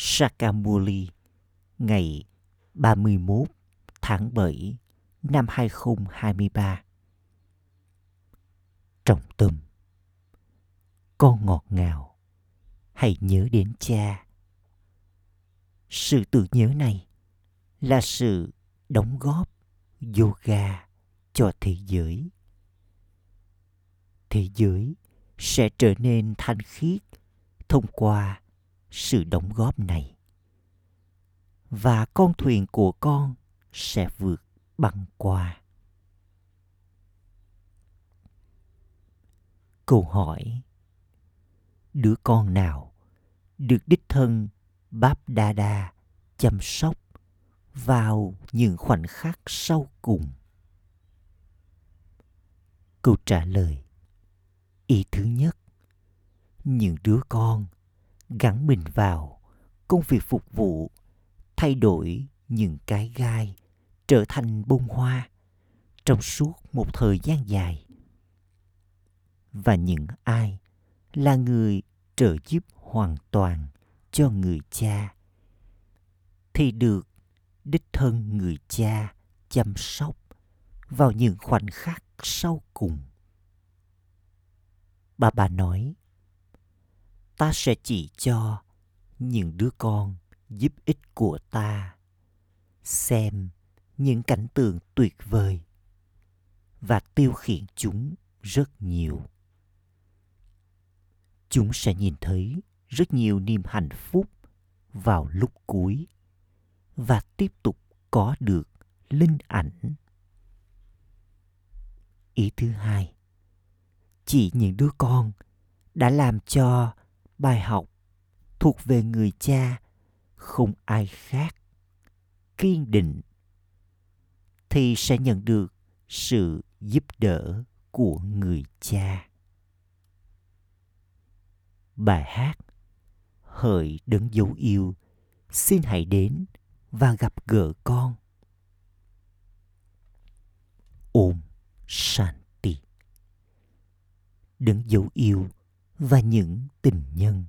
Sakamuli, ngày 31 tháng 7 năm 2023. Trọng tâm Con ngọt ngào, Hãy nhớ đến cha Sự tự nhớ này là sự đóng góp yoga cho thế giới. Thế giới sẽ trở nên thanh khiết thông qua sự đóng góp này. Và con thuyền của con sẽ vượt băng qua. Câu hỏi, đứa con nào được đích thân báp đa đa chăm sóc vào những khoảnh khắc sau cùng? Câu trả lời, ý thứ nhất, những đứa con gắn mình vào công việc phục vụ, thay đổi những cái gai, trở thành bông hoa trong suốt một thời gian dài. Và những ai là người trợ giúp hoàn toàn cho người cha thì được đích thân người cha chăm sóc vào những khoảnh khắc sau cùng. Bà bà nói ta sẽ chỉ cho những đứa con giúp ích của ta. Xem những cảnh tượng tuyệt vời và tiêu khiển chúng rất nhiều. Chúng sẽ nhìn thấy rất nhiều niềm hạnh phúc vào lúc cuối và tiếp tục có được linh ảnh. Ý thứ hai, chỉ những đứa con đã làm cho bài học thuộc về người cha không ai khác. Kiên định thì sẽ nhận được sự giúp đỡ của người cha. Bài hát hỡi đấng dấu yêu, xin hãy đến và gặp gỡ con. Ôm shanti. Đấng dấu yêu và những tình nhân.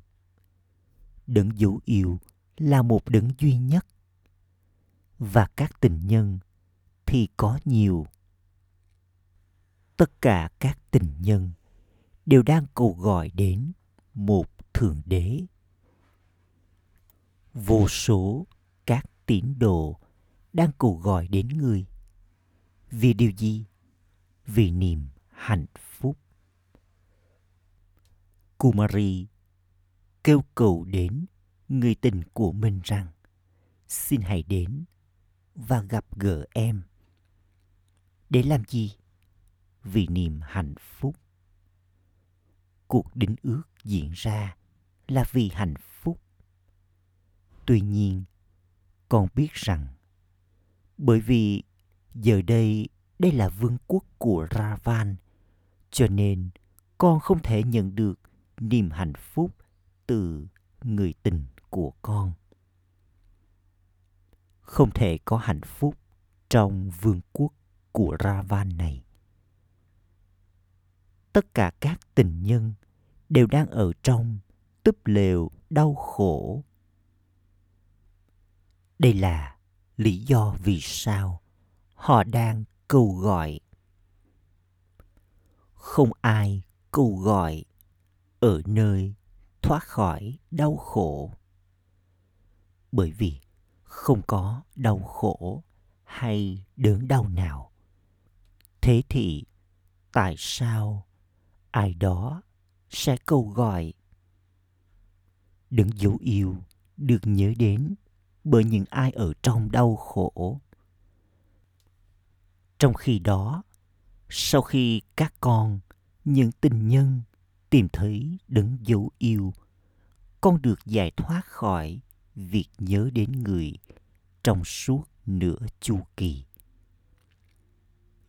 Đấng dấu yêu là một đấng duy nhất. Và các tình nhân thì có nhiều. Tất cả các tình nhân đều đang cầu gọi đến một thượng đế. Vô số các tín đồ đang cầu gọi đến người vì điều gì? Vì niềm hạnh phúc kumari kêu cầu đến người tình của mình rằng, xin hãy đến và gặp gỡ em. Để làm gì vì niềm hạnh phúc. Cuộc đính ước diễn ra là vì hạnh phúc. Tuy nhiên, con biết rằng, bởi vì giờ đây đây là vương quốc của ravan, cho nên con không thể nhận được niềm hạnh phúc từ người tình của con. Không thể có hạnh phúc trong vương quốc của ravan này. Tất cả các tình nhân đều đang ở trong túp lều đau khổ. Đây là lý do vì sao họ đang cầu gọi. Không ai cầu gọi ở nơi thoát khỏi đau khổ. Bởi vì không có đau khổ hay đớn đau nào. Thế thì tại sao ai đó sẽ cầu gọi đừng dấu yêu được nhớ đến bởi những ai ở trong đau khổ trong khi đó, sau khi các con, những tình nhân tìm thấy đấng dấu yêu. Con được giải thoát khỏi việc nhớ đến người trong suốt nửa chu kỳ.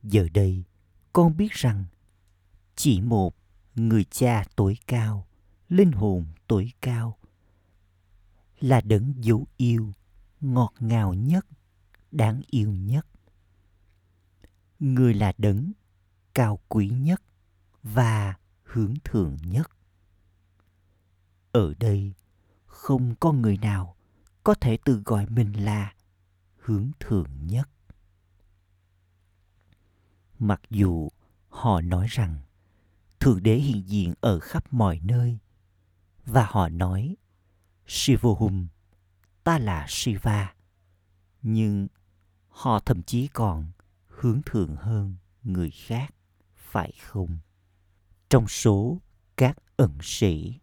Giờ đây, con biết rằng chỉ một người cha tối cao, linh hồn tối cao là đấng dấu yêu ngọt ngào nhất, đáng yêu nhất. Người là đấng cao quý nhất và hướng thượng nhất. Ở đây, không có người nào có thể tự gọi mình là hướng thượng nhất. Mặc dù họ nói rằng thượng đế hiện diện ở khắp mọi nơi, và họ nói shivohum ta là shiva. Nhưng họ thậm chí còn hướng thượng hơn người khác, phải không? Trong số các ẩn sĩ.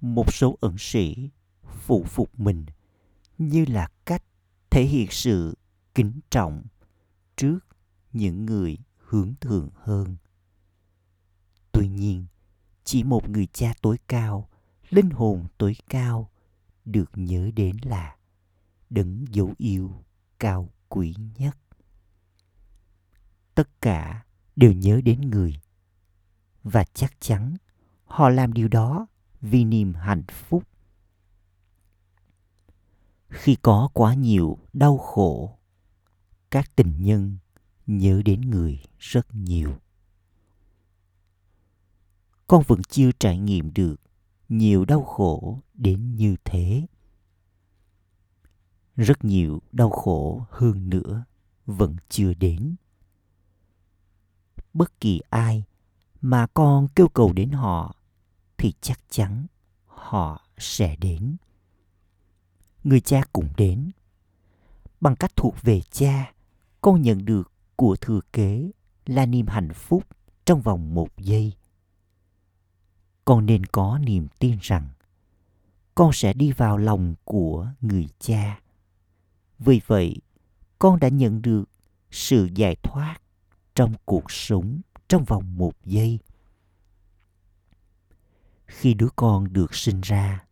Một số ẩn sĩ phụ phục mình như là cách thể hiện sự kính trọng trước những người hướng thượng hơn. Tuy nhiên, chỉ một người cha tối cao, linh hồn tối cao được nhớ đến là đấng dấu yêu cao quý nhất. Tất cả đều nhớ đến người và chắc chắn họ làm điều đó vì niềm hạnh phúc. Khi có quá nhiều đau khổ, các tình nhân nhớ đến người rất nhiều. Con vẫn chưa trải nghiệm được nhiều đau khổ đến như thế. Rất nhiều đau khổ hơn nữa vẫn chưa đến. Bất kỳ ai mà con kêu cầu đến họ, thì chắc chắn họ sẽ đến. Người cha cũng đến. Bằng cách thuộc về cha, con nhận được của thừa kế là niềm hạnh phúc trong vòng một giây. Con nên có niềm tin rằng con sẽ đi vào lòng của người cha. Vì vậy, con đã nhận được sự giải thoát trong cuộc sống trong vòng một giây. Khi đứa con được sinh ra,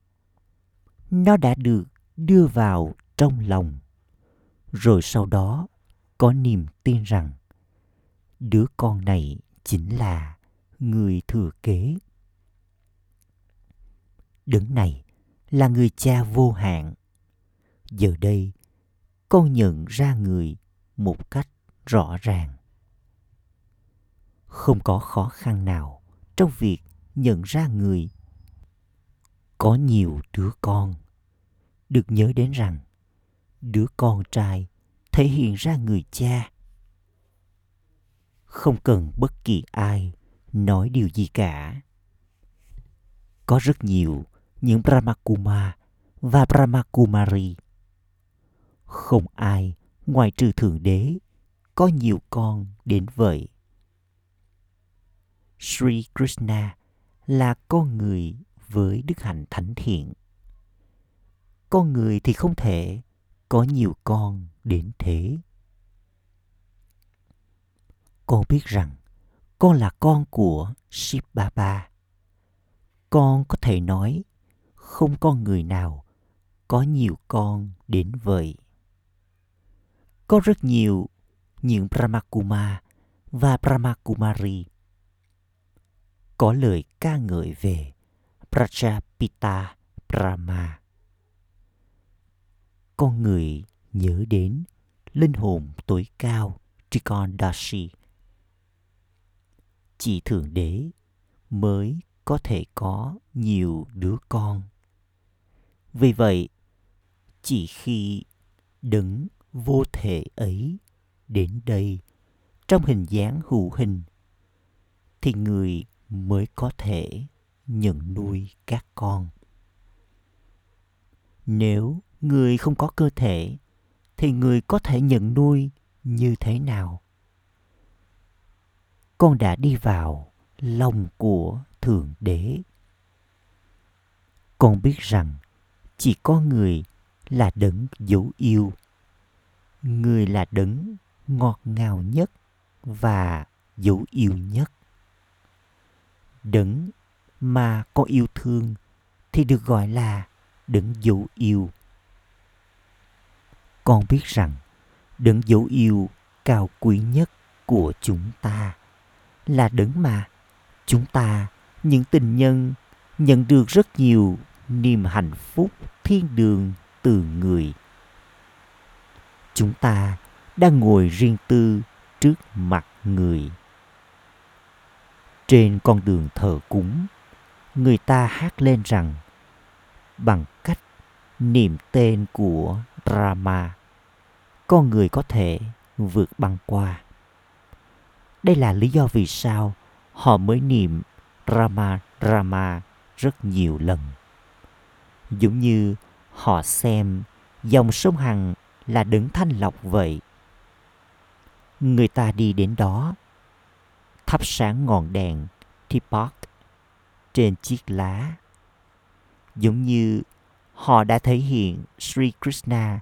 nó đã được đưa vào trong lòng. Rồi sau đó, có niềm tin rằng đứa con này chính là người thừa kế. Đấng này là người cha vô hạn. Giờ đây, con nhận ra người một cách rõ ràng không có khó khăn nào trong việc nhận ra người. Có nhiều đứa con được nhớ đến rằng đứa con trai thể hiện ra người cha. Không cần bất kỳ ai nói điều gì cả. Có rất nhiều những brahmakuma và brahmakumari. Không ai ngoài trừ thượng đế có nhiều con đến vậy sri krishna là con người với đức hạnh thánh thiện con người thì không thể có nhiều con đến thế con biết rằng con là con của Shiv Baba. Con có thể nói không có người nào có nhiều con đến vậy. Có rất nhiều những Brahmakuma và Brahmakumari có lời ca ngợi về Prajapita Brahma. Con người nhớ đến linh hồn tối cao Trikondashi. Chỉ Thượng Đế mới có thể có nhiều đứa con. Vì vậy, chỉ khi đấng vô thể ấy đến đây trong hình dáng hữu hình thì người mới có thể nhận nuôi các con. Nếu người không có cơ thể, thì người có thể nhận nuôi như thế nào? Con đã đi vào lòng của thượng đế. Con biết rằng chỉ có người là đấng dấu yêu, người là đấng ngọt ngào nhất và dấu yêu nhất đấng mà có yêu thương thì được gọi là đấng dấu yêu. Con biết rằng đấng dấu yêu cao quý nhất của chúng ta là đấng mà chúng ta, những tình nhân, nhận được rất nhiều niềm hạnh phúc thiên đường từ người. Chúng ta đang ngồi riêng tư trước mặt người trên con đường thờ cúng người ta hát lên rằng bằng cách niệm tên của Rama, con người có thể vượt băng qua. Đây là lý do vì sao họ mới niệm Rama Rama rất nhiều lần. Giống như họ xem dòng sông Hằng là đấng thanh lọc vậy. Người ta đi đến đó, thắp sáng ngọn đèn Tipak trên chiếc lá. Giống như họ đã thể hiện Sri Krishna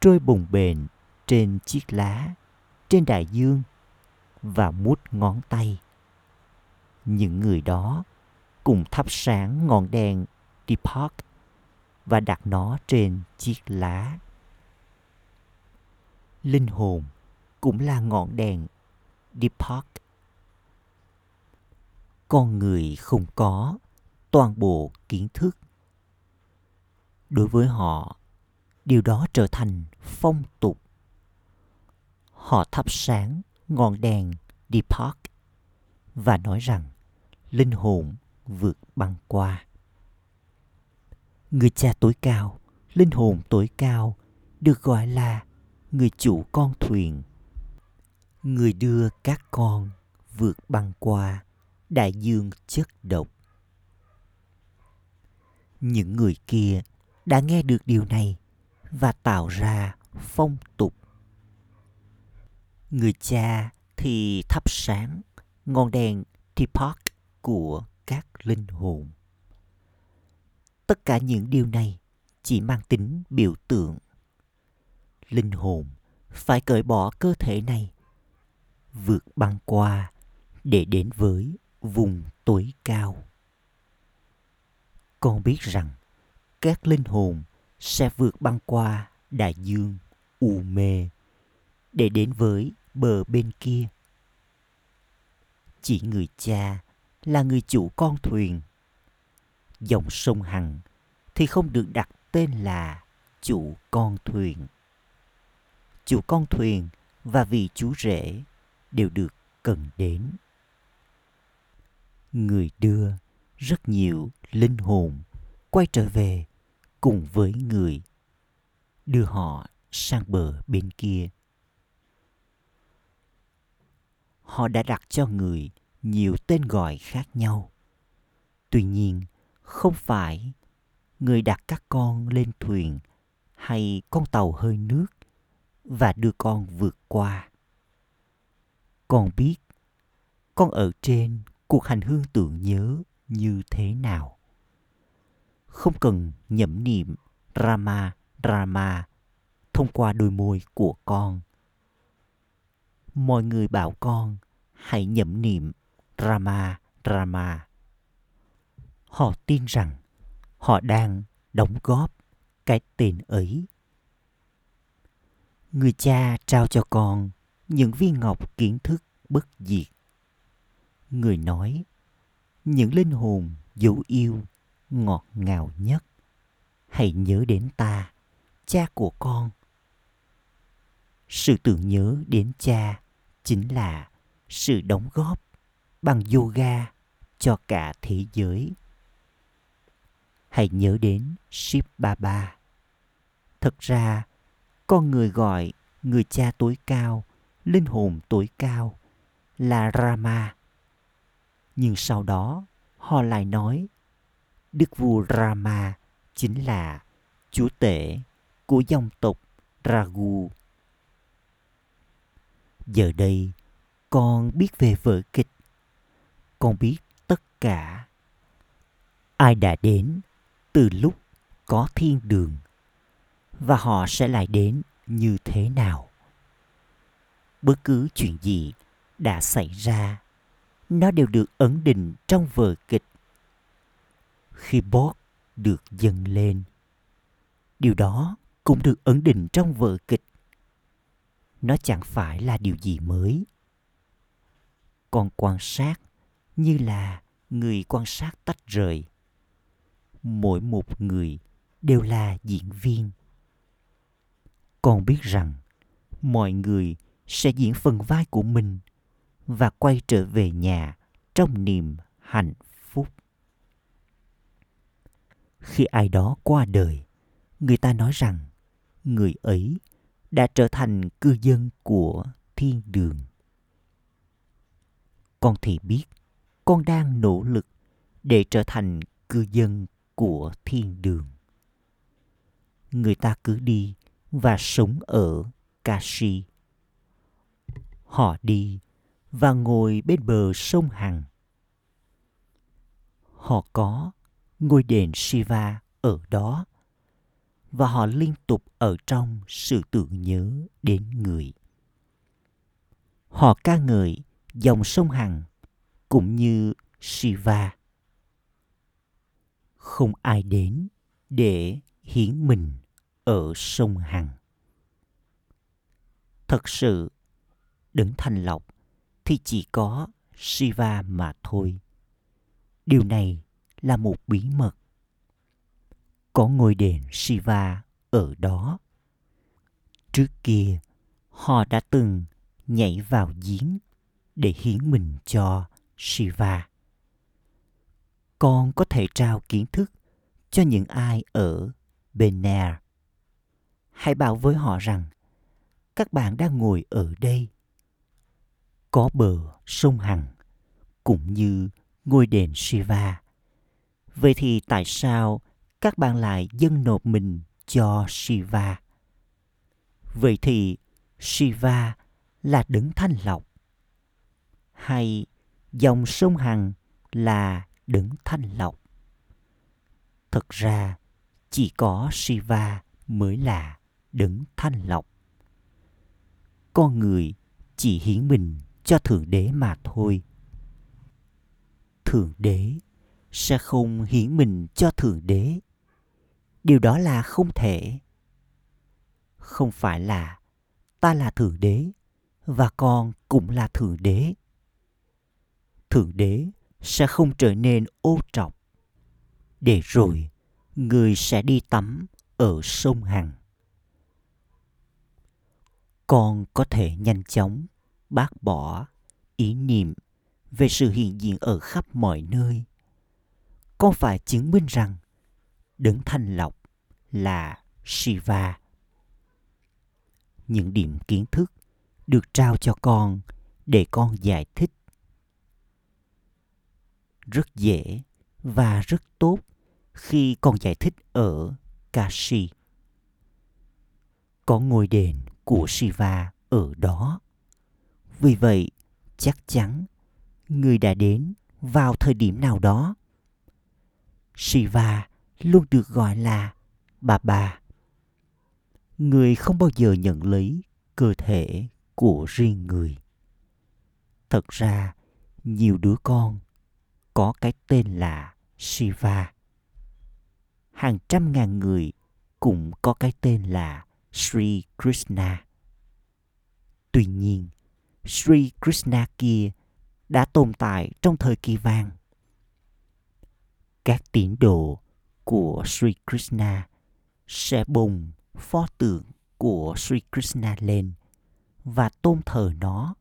trôi bùng bềnh trên chiếc lá, trên đại dương và mút ngón tay. Những người đó cùng thắp sáng ngọn đèn Deepak và đặt nó trên chiếc lá. Linh hồn cũng là ngọn đèn Deepak. Con người không có toàn bộ kiến thức. Đối với họ, điều đó trở thành phong tục. Họ thắp sáng ngọn đèn Deepak và nói rằng linh hồn vượt băng qua. Người cha tối cao, linh hồn tối cao được gọi là người chủ con thuyền. Người đưa các con vượt băng qua đại dương chất độc. Những người kia đã nghe được điều này và tạo ra phong tục. Người cha thì thắp sáng ngọn đèn Tipak của các linh hồn. Tất cả những điều này chỉ mang tính biểu tượng. Linh hồn phải cởi bỏ cơ thể này, vượt băng qua để đến với vùng tối cao. Con biết rằng các linh hồn sẽ vượt băng qua đại dương u mê để đến với bờ bên kia. Chỉ người cha là người chủ con thuyền. Dòng sông Hằng thì không được đặt tên là chủ con thuyền. Chủ con thuyền và vị chú rể đều được cần đến. Người đưa rất nhiều linh hồn quay trở về cùng với người đưa họ sang bờ bên kia. Họ đã đặt cho người nhiều tên gọi khác nhau. Tuy nhiên, không phải người đặt các con lên thuyền hay con tàu hơi nước và đưa con vượt qua. Con biết con ở trên cuộc hành hương tưởng nhớ như thế nào không cần nhẩm niệm Rama Rama, thông qua đôi môi của con. Mọi người bảo con hãy nhẩm niệm Rama Rama. Họ tin rằng họ đang đóng góp cái tên ấy. Người cha trao cho con những viên ngọc kiến thức bất diệt. Người nói, những linh hồn dấu yêu ngọt ngào nhất hãy nhớ đến ta cha của con sự tưởng nhớ đến cha chính là sự đóng góp bằng yoga cho cả thế giới hãy nhớ đến Shiv Baba. Thật ra, con người gọi người cha tối cao, linh hồn tối cao là Rama. Nhưng sau đó, họ lại nói Đức vua Rama chính là chúa tể của dòng tộc Ragu. Giờ đây, con biết về vở kịch. Con biết tất cả. Ai đã đến từ lúc có thiên đường và họ sẽ lại đến như thế nào. Bất cứ chuyện gì đã xảy ra, nó đều được ẩn định trong vở kịch khi bót được dâng lên. Điều đó cũng được ẩn định trong vở kịch. Nó chẳng phải là điều gì mới. Con quan sát như là người quan sát tách rời. Mỗi một người đều là diễn viên. Con biết rằng mọi người sẽ diễn phần vai của mình và quay trở về nhà trong niềm hạnh phúc. khi ai đó qua đời, người ta nói rằng người ấy đã trở thành cư dân của thiên đường. Con thì biết con đang nỗ lực để trở thành cư dân của thiên đường. Người ta cứ đi và sống ở kashi. Họ đi và ngồi bên bờ sông hằng. Họ có ngôi đền shiva ở đó, và họ liên tục ở trong sự tưởng nhớ đến người. Họ ca ngợi dòng sông hằng cũng như shiva. Không ai đến để hiến mình ở sông hằng. Thật sự đứng thanh lọc thì chỉ có shiva mà thôi. Điều này là một bí mật. Có ngôi đền shiva ở đó. Trước kia, họ đã từng nhảy vào giếng để hiến mình cho shiva. Con có thể trao kiến thức cho những ai ở benair hãy bảo với họ rằng, các bạn đang ngồi ở đây có bờ sông hằng cũng như ngôi đền shiva. Vậy thì tại sao các bạn lại dâng nộp mình cho shiva? Vậy thì shiva là đấng thanh lọc hay dòng sông hằng là đấng thanh lọc? Thật ra, chỉ có shiva mới là đấng thanh lọc. Con người chỉ hiến mình cho thượng đế mà thôi. Thượng đế sẽ không hiến mình cho thượng đế. Điều đó là không thể. Không phải là ta là thượng đế và con cũng là thượng đế. Thượng đế sẽ không trở nên ô trọc để rồi người sẽ đi tắm ở sông hằng. Con có thể nhanh chóng bác bỏ ý niệm về sự hiện diện ở khắp mọi nơi. Con phải chứng minh rằng đấng thanh lọc là shiva? Những điểm kiến thức được trao cho con để con giải thích. Rất dễ và rất tốt khi con giải thích ở kashi. Có ngôi đền của shiva ở đó vì vậy, chắc chắn người đã đến vào thời điểm nào đó. Shiva luôn được gọi là bà bà. Người không bao giờ nhận lấy cơ thể của riêng người. Thật ra, nhiều đứa con có cái tên là shiva. Hàng trăm ngàn người cũng có cái tên là sri krishna. Tuy nhiên sri krishna kia đã tồn tại trong thời kỳ vàng các tín đồ của Sri Krishna sẽ bùng pho tượng của Sri Krishna lên và tôn thờ nó.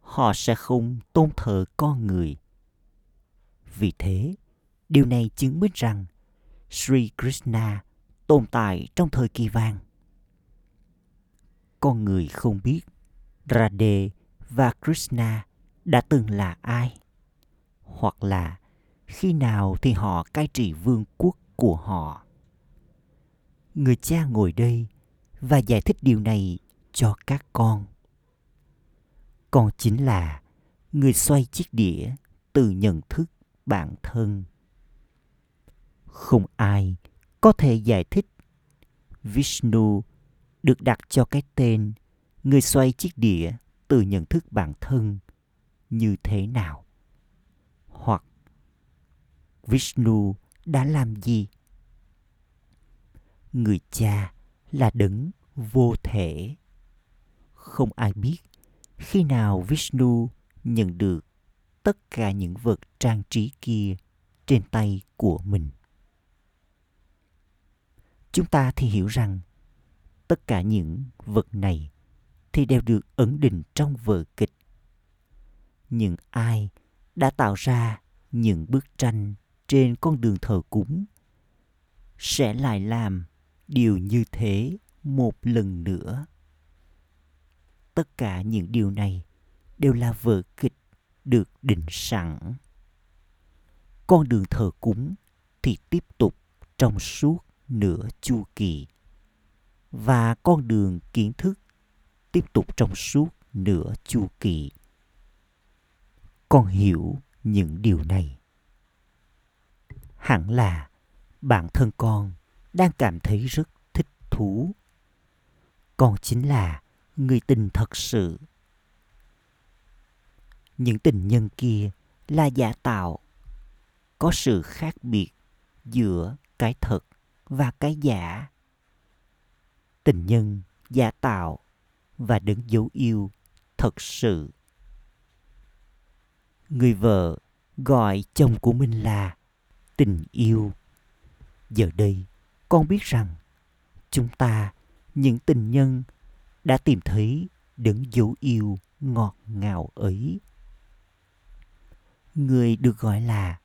Họ sẽ không tôn thờ con người. Vì thế, điều này chứng minh rằng Sri Krishna tồn tại trong thời kỳ vàng. Con người không biết Radhe và Krishna đã từng là ai, hoặc là khi nào thì họ cai trị vương quốc của họ? Người cha ngồi đây và giải thích điều này cho các con. Con chính là người xoay chiếc đĩa từ nhận thức bản thân. Không ai có thể giải thích. Vishnu được đặt cho cái tên người xoay chiếc đĩa từ nhận thức bản thân như thế nào hoặc Vishnu đã làm gì? Người cha là đấng vô thể. Không ai biết khi nào Vishnu nhận được tất cả những vật trang trí kia trên tay của mình. Chúng ta thì hiểu rằng tất cả những vật này thì đều được ẩn định trong vở kịch. Nhưng ai đã tạo ra những bức tranh trên con đường thờ cúng sẽ lại làm điều như thế một lần nữa? Tất cả những điều này đều là vở kịch được định sẵn. Con đường thờ cúng thì tiếp tục trong suốt nửa chu kỳ. Và con đường kiến thức tiếp tục trong suốt nửa chu kỳ. Con hiểu những điều này. Hẳn là bản thân con đang cảm thấy rất thích thú. Con chính là người tình thật sự. Những tình nhân kia là giả tạo, có sự khác biệt giữa cái thật và cái giả. Tình nhân giả tạo và đấng dấu yêu thật sự. Người vợ gọi chồng của mình là tình yêu. Giờ đây, con biết rằng chúng ta, những tình nhân, đã tìm thấy đấng dấu yêu ngọt ngào ấy. Người được gọi là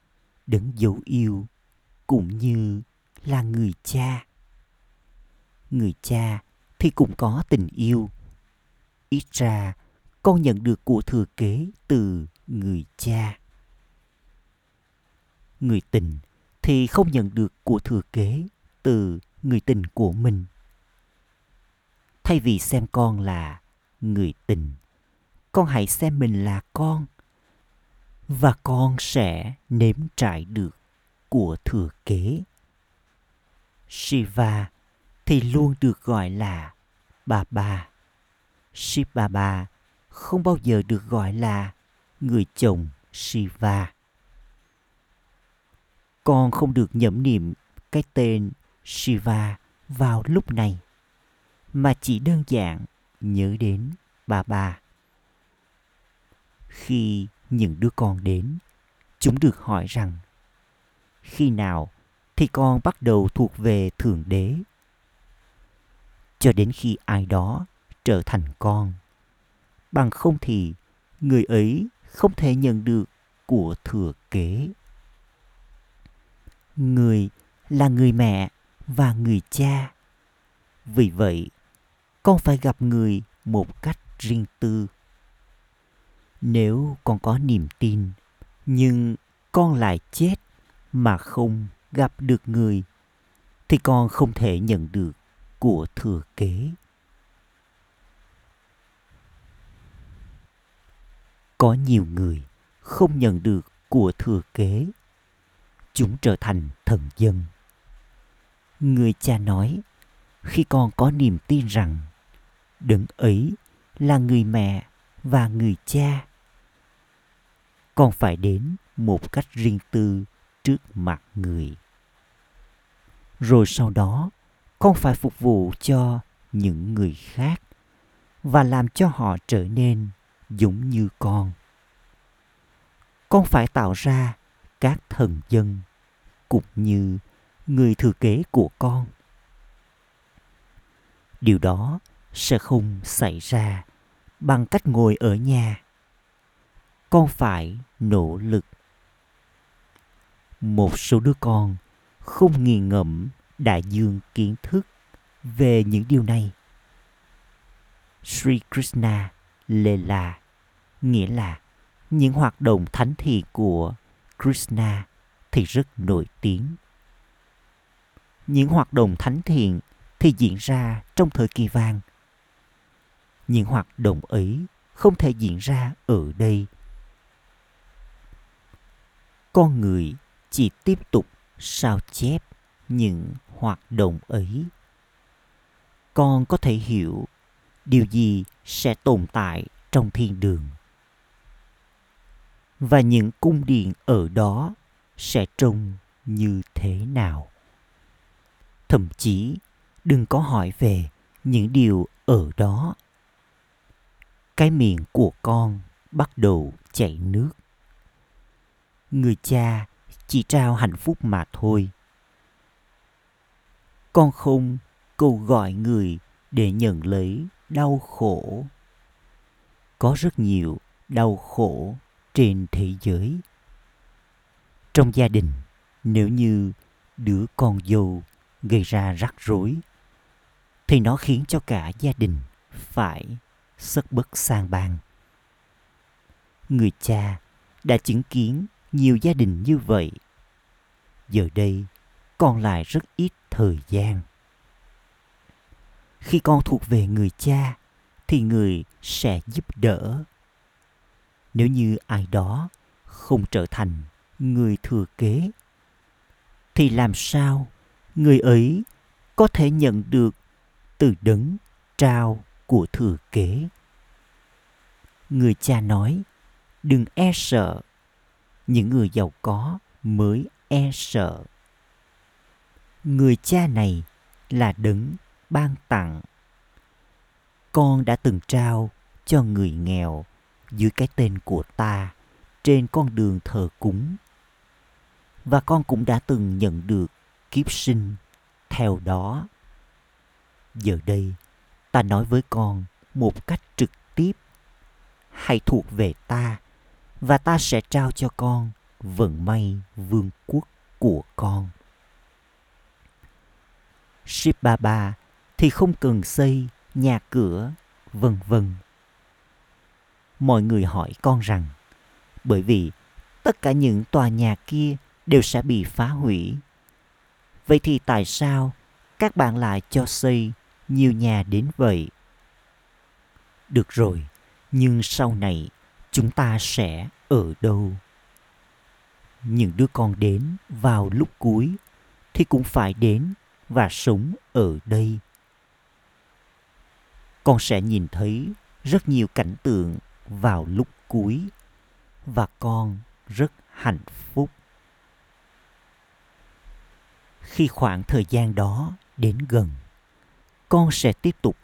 đấng dấu yêu cũng như là người cha. Người cha thì cũng có tình yêu ít ra, con nhận được của thừa kế từ người cha. Người tình thì không nhận được của thừa kế từ người tình của mình. Thay vì xem con là người tình, con hãy xem mình là con, và con sẽ nếm trải được của thừa kế. Shiva thì luôn được gọi là bà bà shiva bà không bao giờ được gọi là người chồng shiva. Con không được nhẩm niệm cái tên shiva vào lúc này, mà chỉ đơn giản nhớ đến bà bà khi những đứa con đến, chúng được hỏi rằng, khi nào thì con bắt đầu thuộc về thượng đế? Cho đến khi ai đó trở thành con. Bằng không thì người ấy không thể nhận được của thừa kế. Người là người mẹ và người cha. Vì vậy, con phải gặp người một cách riêng tư. Nếu con có niềm tin, nhưng con lại chết mà không gặp được người, thì con không thể nhận được của thừa kế. Có nhiều người không nhận được của thừa kế. Chúng trở thành thần dân. Người cha nói, khi con có niềm tin rằng đấng ấy là người mẹ và người cha, con phải đến một cách riêng tư trước mặt người. Rồi sau đó, con phải phục vụ cho những người khác và làm cho họ trở nên giống như con. Con phải tạo ra các thần dân, cũng như người thừa kế của con. Điều đó sẽ không xảy ra bằng cách ngồi ở nhà. Con phải nỗ lực. Một số đứa con không nghiền ngẫm đại dương kiến thức về những điều này. Sri krishna lela nghĩa là những hoạt động thánh thiện của krishna thì rất nổi tiếng. Những hoạt động thánh thiện thì diễn ra trong thời kỳ vàng. Những hoạt động ấy không thể diễn ra ở đây. Con người chỉ tiếp tục sao chép những hoạt động ấy. Con có thể hiểu điều gì sẽ tồn tại trong thiên đường và những cung điện ở đó sẽ trông như thế nào? Thậm chí, đừng có hỏi về những điều ở đó. Cái miệng của con bắt đầu chảy nước. Người cha chỉ trao hạnh phúc mà thôi. Con không cầu gọi người để nhận lấy đau khổ. Có rất nhiều đau khổ trên thế giới trong gia đình, nếu như đứa con dâu gây ra rắc rối, thì nó khiến cho cả gia đình phải sất bất sang bang. Người cha đã chứng kiến nhiều gia đình như vậy. Giờ đây, còn lại rất ít thời gian. Khi con thuộc về người cha, thì người sẽ giúp đỡ. Nếu như ai đó không trở thành người thừa kế, thì làm sao người ấy có thể nhận được từ đấng trao của thừa kế? Người cha nói, đừng e sợ, những người giàu có mới e sợ. Người cha này là đấng ban tặng. Con đã từng trao cho người nghèo dưới cái tên của ta trên con đường thờ cúng. Và con cũng đã từng nhận được kiếp sinh theo đó. Giờ đây, ta nói với con một cách trực tiếp. Hãy thuộc về ta, và ta sẽ trao cho con vận may vương quốc của con. Ship ba ba, thì không cần xây nhà cửa, vân vân mọi người hỏi con rằng, bởi vì tất cả những tòa nhà kia đều sẽ bị phá hủy. Vậy thì tại sao các bạn lại cho xây nhiều nhà đến vậy? Được rồi, nhưng sau này chúng ta sẽ ở đâu? Những đứa con đến vào lúc cuối thì cũng phải đến và sống ở đây. Con sẽ nhìn thấy rất nhiều cảnh tượng vào lúc cuối. Và con rất hạnh phúc. Khi khoảng thời gian đó đến gần, con sẽ tiếp tục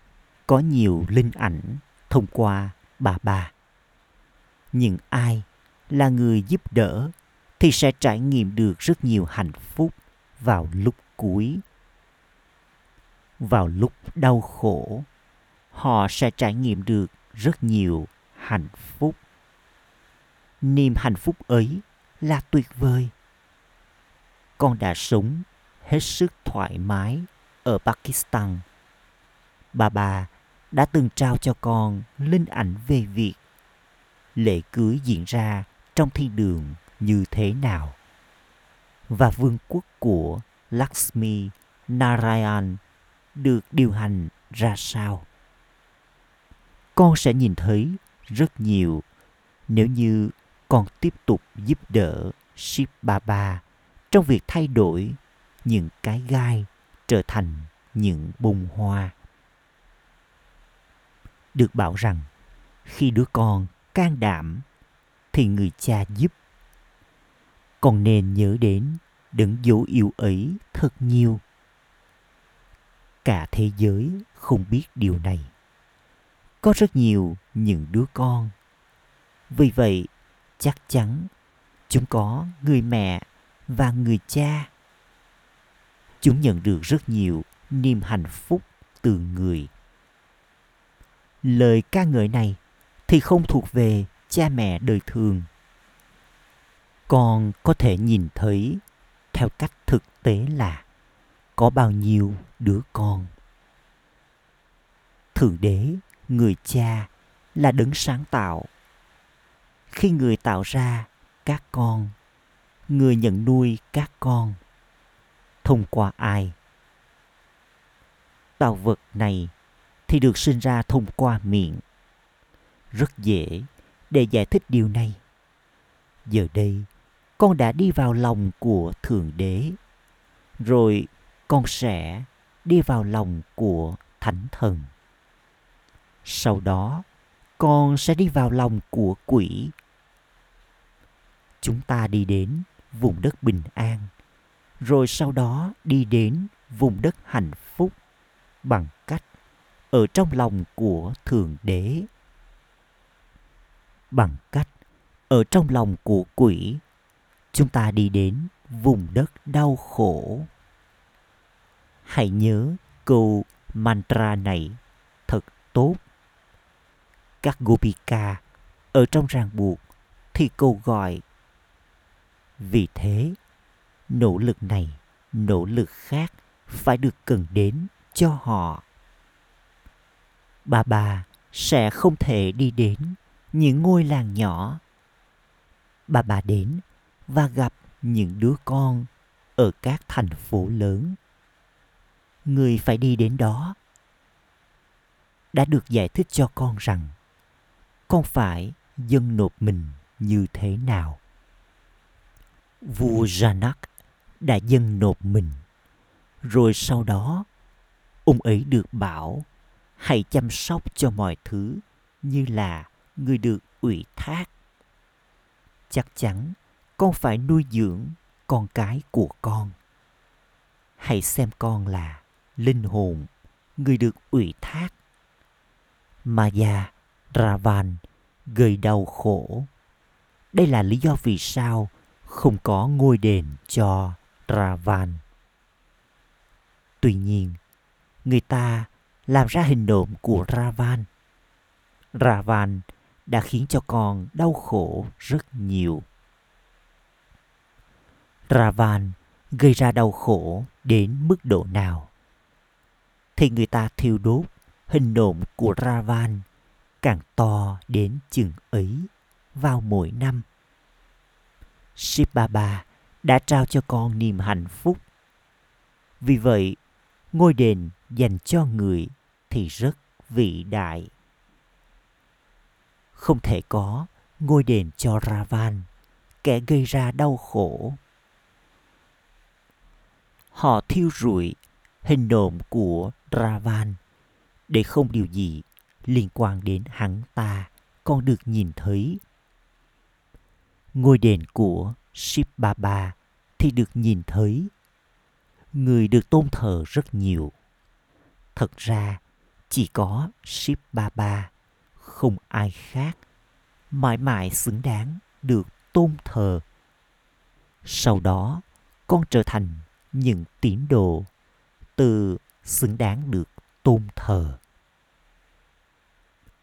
có nhiều linh ảnh thông qua bà bà. Nhưng ai là người giúp đỡ thì sẽ trải nghiệm được rất nhiều hạnh phúc vào lúc cuối. Vào lúc đau khổ, họ sẽ trải nghiệm được rất nhiều hạnh phúc. Niềm hạnh phúc ấy là tuyệt vời. Con đã sống hết sức thoải mái ở pakistan. Bà bà đã từng trao cho con linh ảnh về việc lễ cưới diễn ra trong thiên đường như thế nào. Và vương quốc của Lakshmi Narayan được điều hành ra sao. Con sẽ nhìn thấy rất nhiều. Nếu như con tiếp tục giúp đỡ Shiv Baba trong việc thay đổi những cái gai trở thành những bông hoa. Được bảo rằng, khi đứa con can đảm, thì người cha giúp. Con nên nhớ đến đấng dấu yêu ấy thật nhiều. Cả thế giới không biết điều này có rất nhiều những đứa con. Vì vậy, chắc chắn chúng có người mẹ và người cha. Chúng nhận được rất nhiều niềm hạnh phúc từ người. Lời ca ngợi này thì không thuộc về cha mẹ đời thường. Con có thể nhìn thấy theo cách thực tế là có bao nhiêu đứa con. Thượng đế người cha là đấng sáng tạo. Khi người tạo ra các con, người nhận nuôi các con, thông qua ai? Tạo vật này thì được sinh ra thông qua miệng. Rất dễ để giải thích điều này. Giờ đây, con đã đi vào lòng của thượng đế, rồi con sẽ đi vào lòng của thánh thần sau đó, con sẽ đi vào lòng của quỷ. Chúng ta đi đến vùng đất bình an, rồi sau đó đi đến vùng đất hạnh phúc bằng cách ở trong lòng của thượng đế. Bằng cách ở trong lòng của quỷ, chúng ta đi đến vùng đất đau khổ. Hãy nhớ câu mantra này thật tốt các gopika ở trong ràng buộc thì cô gọi vì thế, nỗ lực này, nỗ lực khác phải được cần đến cho họ bà bà sẽ không thể đi đến những ngôi làng nhỏ. Bà bà đến và gặp những đứa con ở các thành phố lớn. Người phải đi đến đó. Đã được giải thích cho con rằng con phải dâng nộp mình như thế nào. Vua Janak đã dâng nộp mình. Rồi sau đó, ông ấy được bảo hãy chăm sóc cho mọi thứ như là người được ủy thác. Chắc chắn con phải nuôi dưỡng con cái của con. Hãy xem con là linh hồn, người được ủy thác. Maya, Ravan gây đau khổ. Đây là lý do vì sao không có ngôi đền cho Ravan. Tuy nhiên, người ta làm ra hình nộm của Ravan. Ravan đã khiến cho con đau khổ rất nhiều. Ravan gây ra đau khổ đến mức độ nào? Thì người ta thiêu đốt hình nộm của Ravan càng to đến chừng ấy vào mỗi năm. Shiv Baba đã trao cho con niềm hạnh phúc. Vì vậy, ngôi đền dành cho người thì rất vĩ đại. Không thể có ngôi đền cho Ravan, kẻ gây ra đau khổ. Họ thiêu rụi hình nộm của Ravan để không điều gì liên quan đến hắn ta còn được nhìn thấy. Ngôi đền của Shiv Baba thì được nhìn thấy. Người được tôn thờ rất nhiều. Thật ra, chỉ có Shiv Baba, không ai khác, mãi mãi xứng đáng được tôn thờ. Sau đó, con trở thành những tín đồ từ xứng đáng được tôn thờ.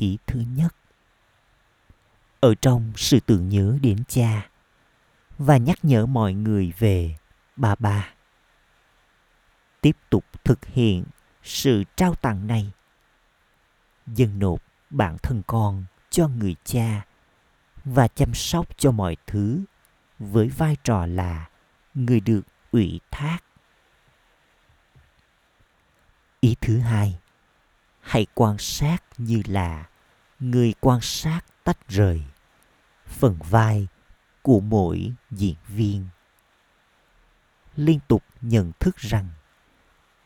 ý thứ nhất. Ở trong sự tưởng nhớ đến cha và nhắc nhở mọi người về bà bà tiếp tục thực hiện sự trao tặng này. Dâng nộp bản thân con cho người cha và chăm sóc cho mọi thứ với vai trò là người được ủy thác. Ý thứ hai, hãy quan sát như là người quan sát tách rời. Phần vai của mỗi diễn viên. Liên tục nhận thức rằng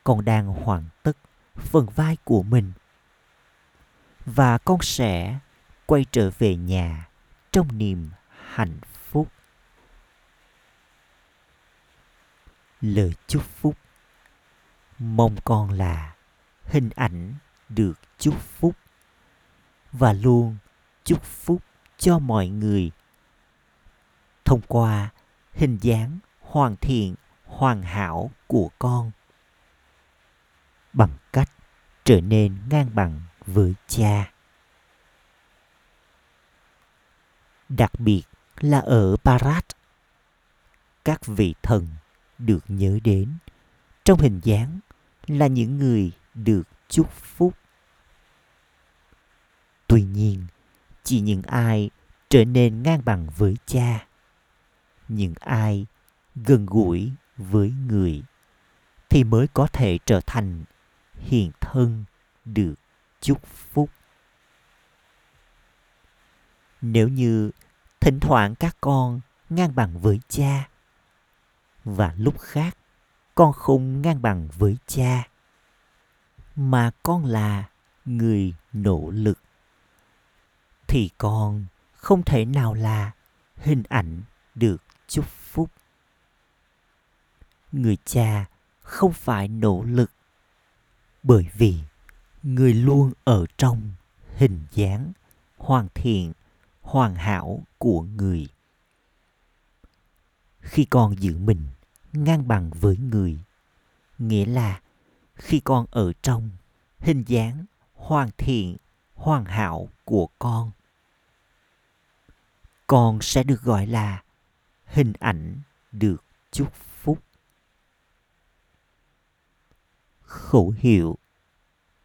con đang hoàn tất phần vai của mình. Và con sẽ quay trở về nhà trong niềm hạnh phúc. Lời chúc phúc. Mong con là hình ảnh được chúc phúc và luôn chúc phúc cho mọi người. Thông qua hình dáng hoàn thiện, hoàn hảo của con, bằng cách trở nên ngang bằng với cha. Đặc biệt là ở Barat, các vị thần được nhớ đến trong hình dáng là những người được chúc phúc tuy nhiên, chỉ những ai trở nên ngang bằng với cha, những ai gần gũi với người thì mới có thể trở thành hiện thân được chúc phúc. Nếu như thỉnh thoảng các con ngang bằng với cha và lúc khác con không ngang bằng với cha, mà con là người nỗ lực thì con không thể nào là hình ảnh được chúc phúc. Người cha không phải nỗ lực bởi vì người luôn ở trong hình dáng hoàn thiện, hoàn hảo của người. Khi con giữ mình ngang bằng với người, nghĩa là khi con ở trong hình dáng hoàn thiện hoàn hảo của con. Con sẽ được gọi là hình ảnh được chúc phúc. Khẩu hiệu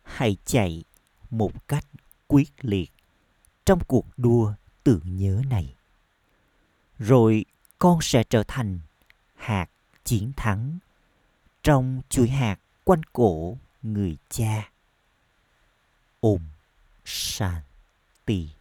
hãy chạy một cách quyết liệt trong cuộc đua tưởng nhớ này. Rồi con sẽ trở thành hạt chiến thắng trong chuỗi hạt quanh cổ người cha. Ôm shanti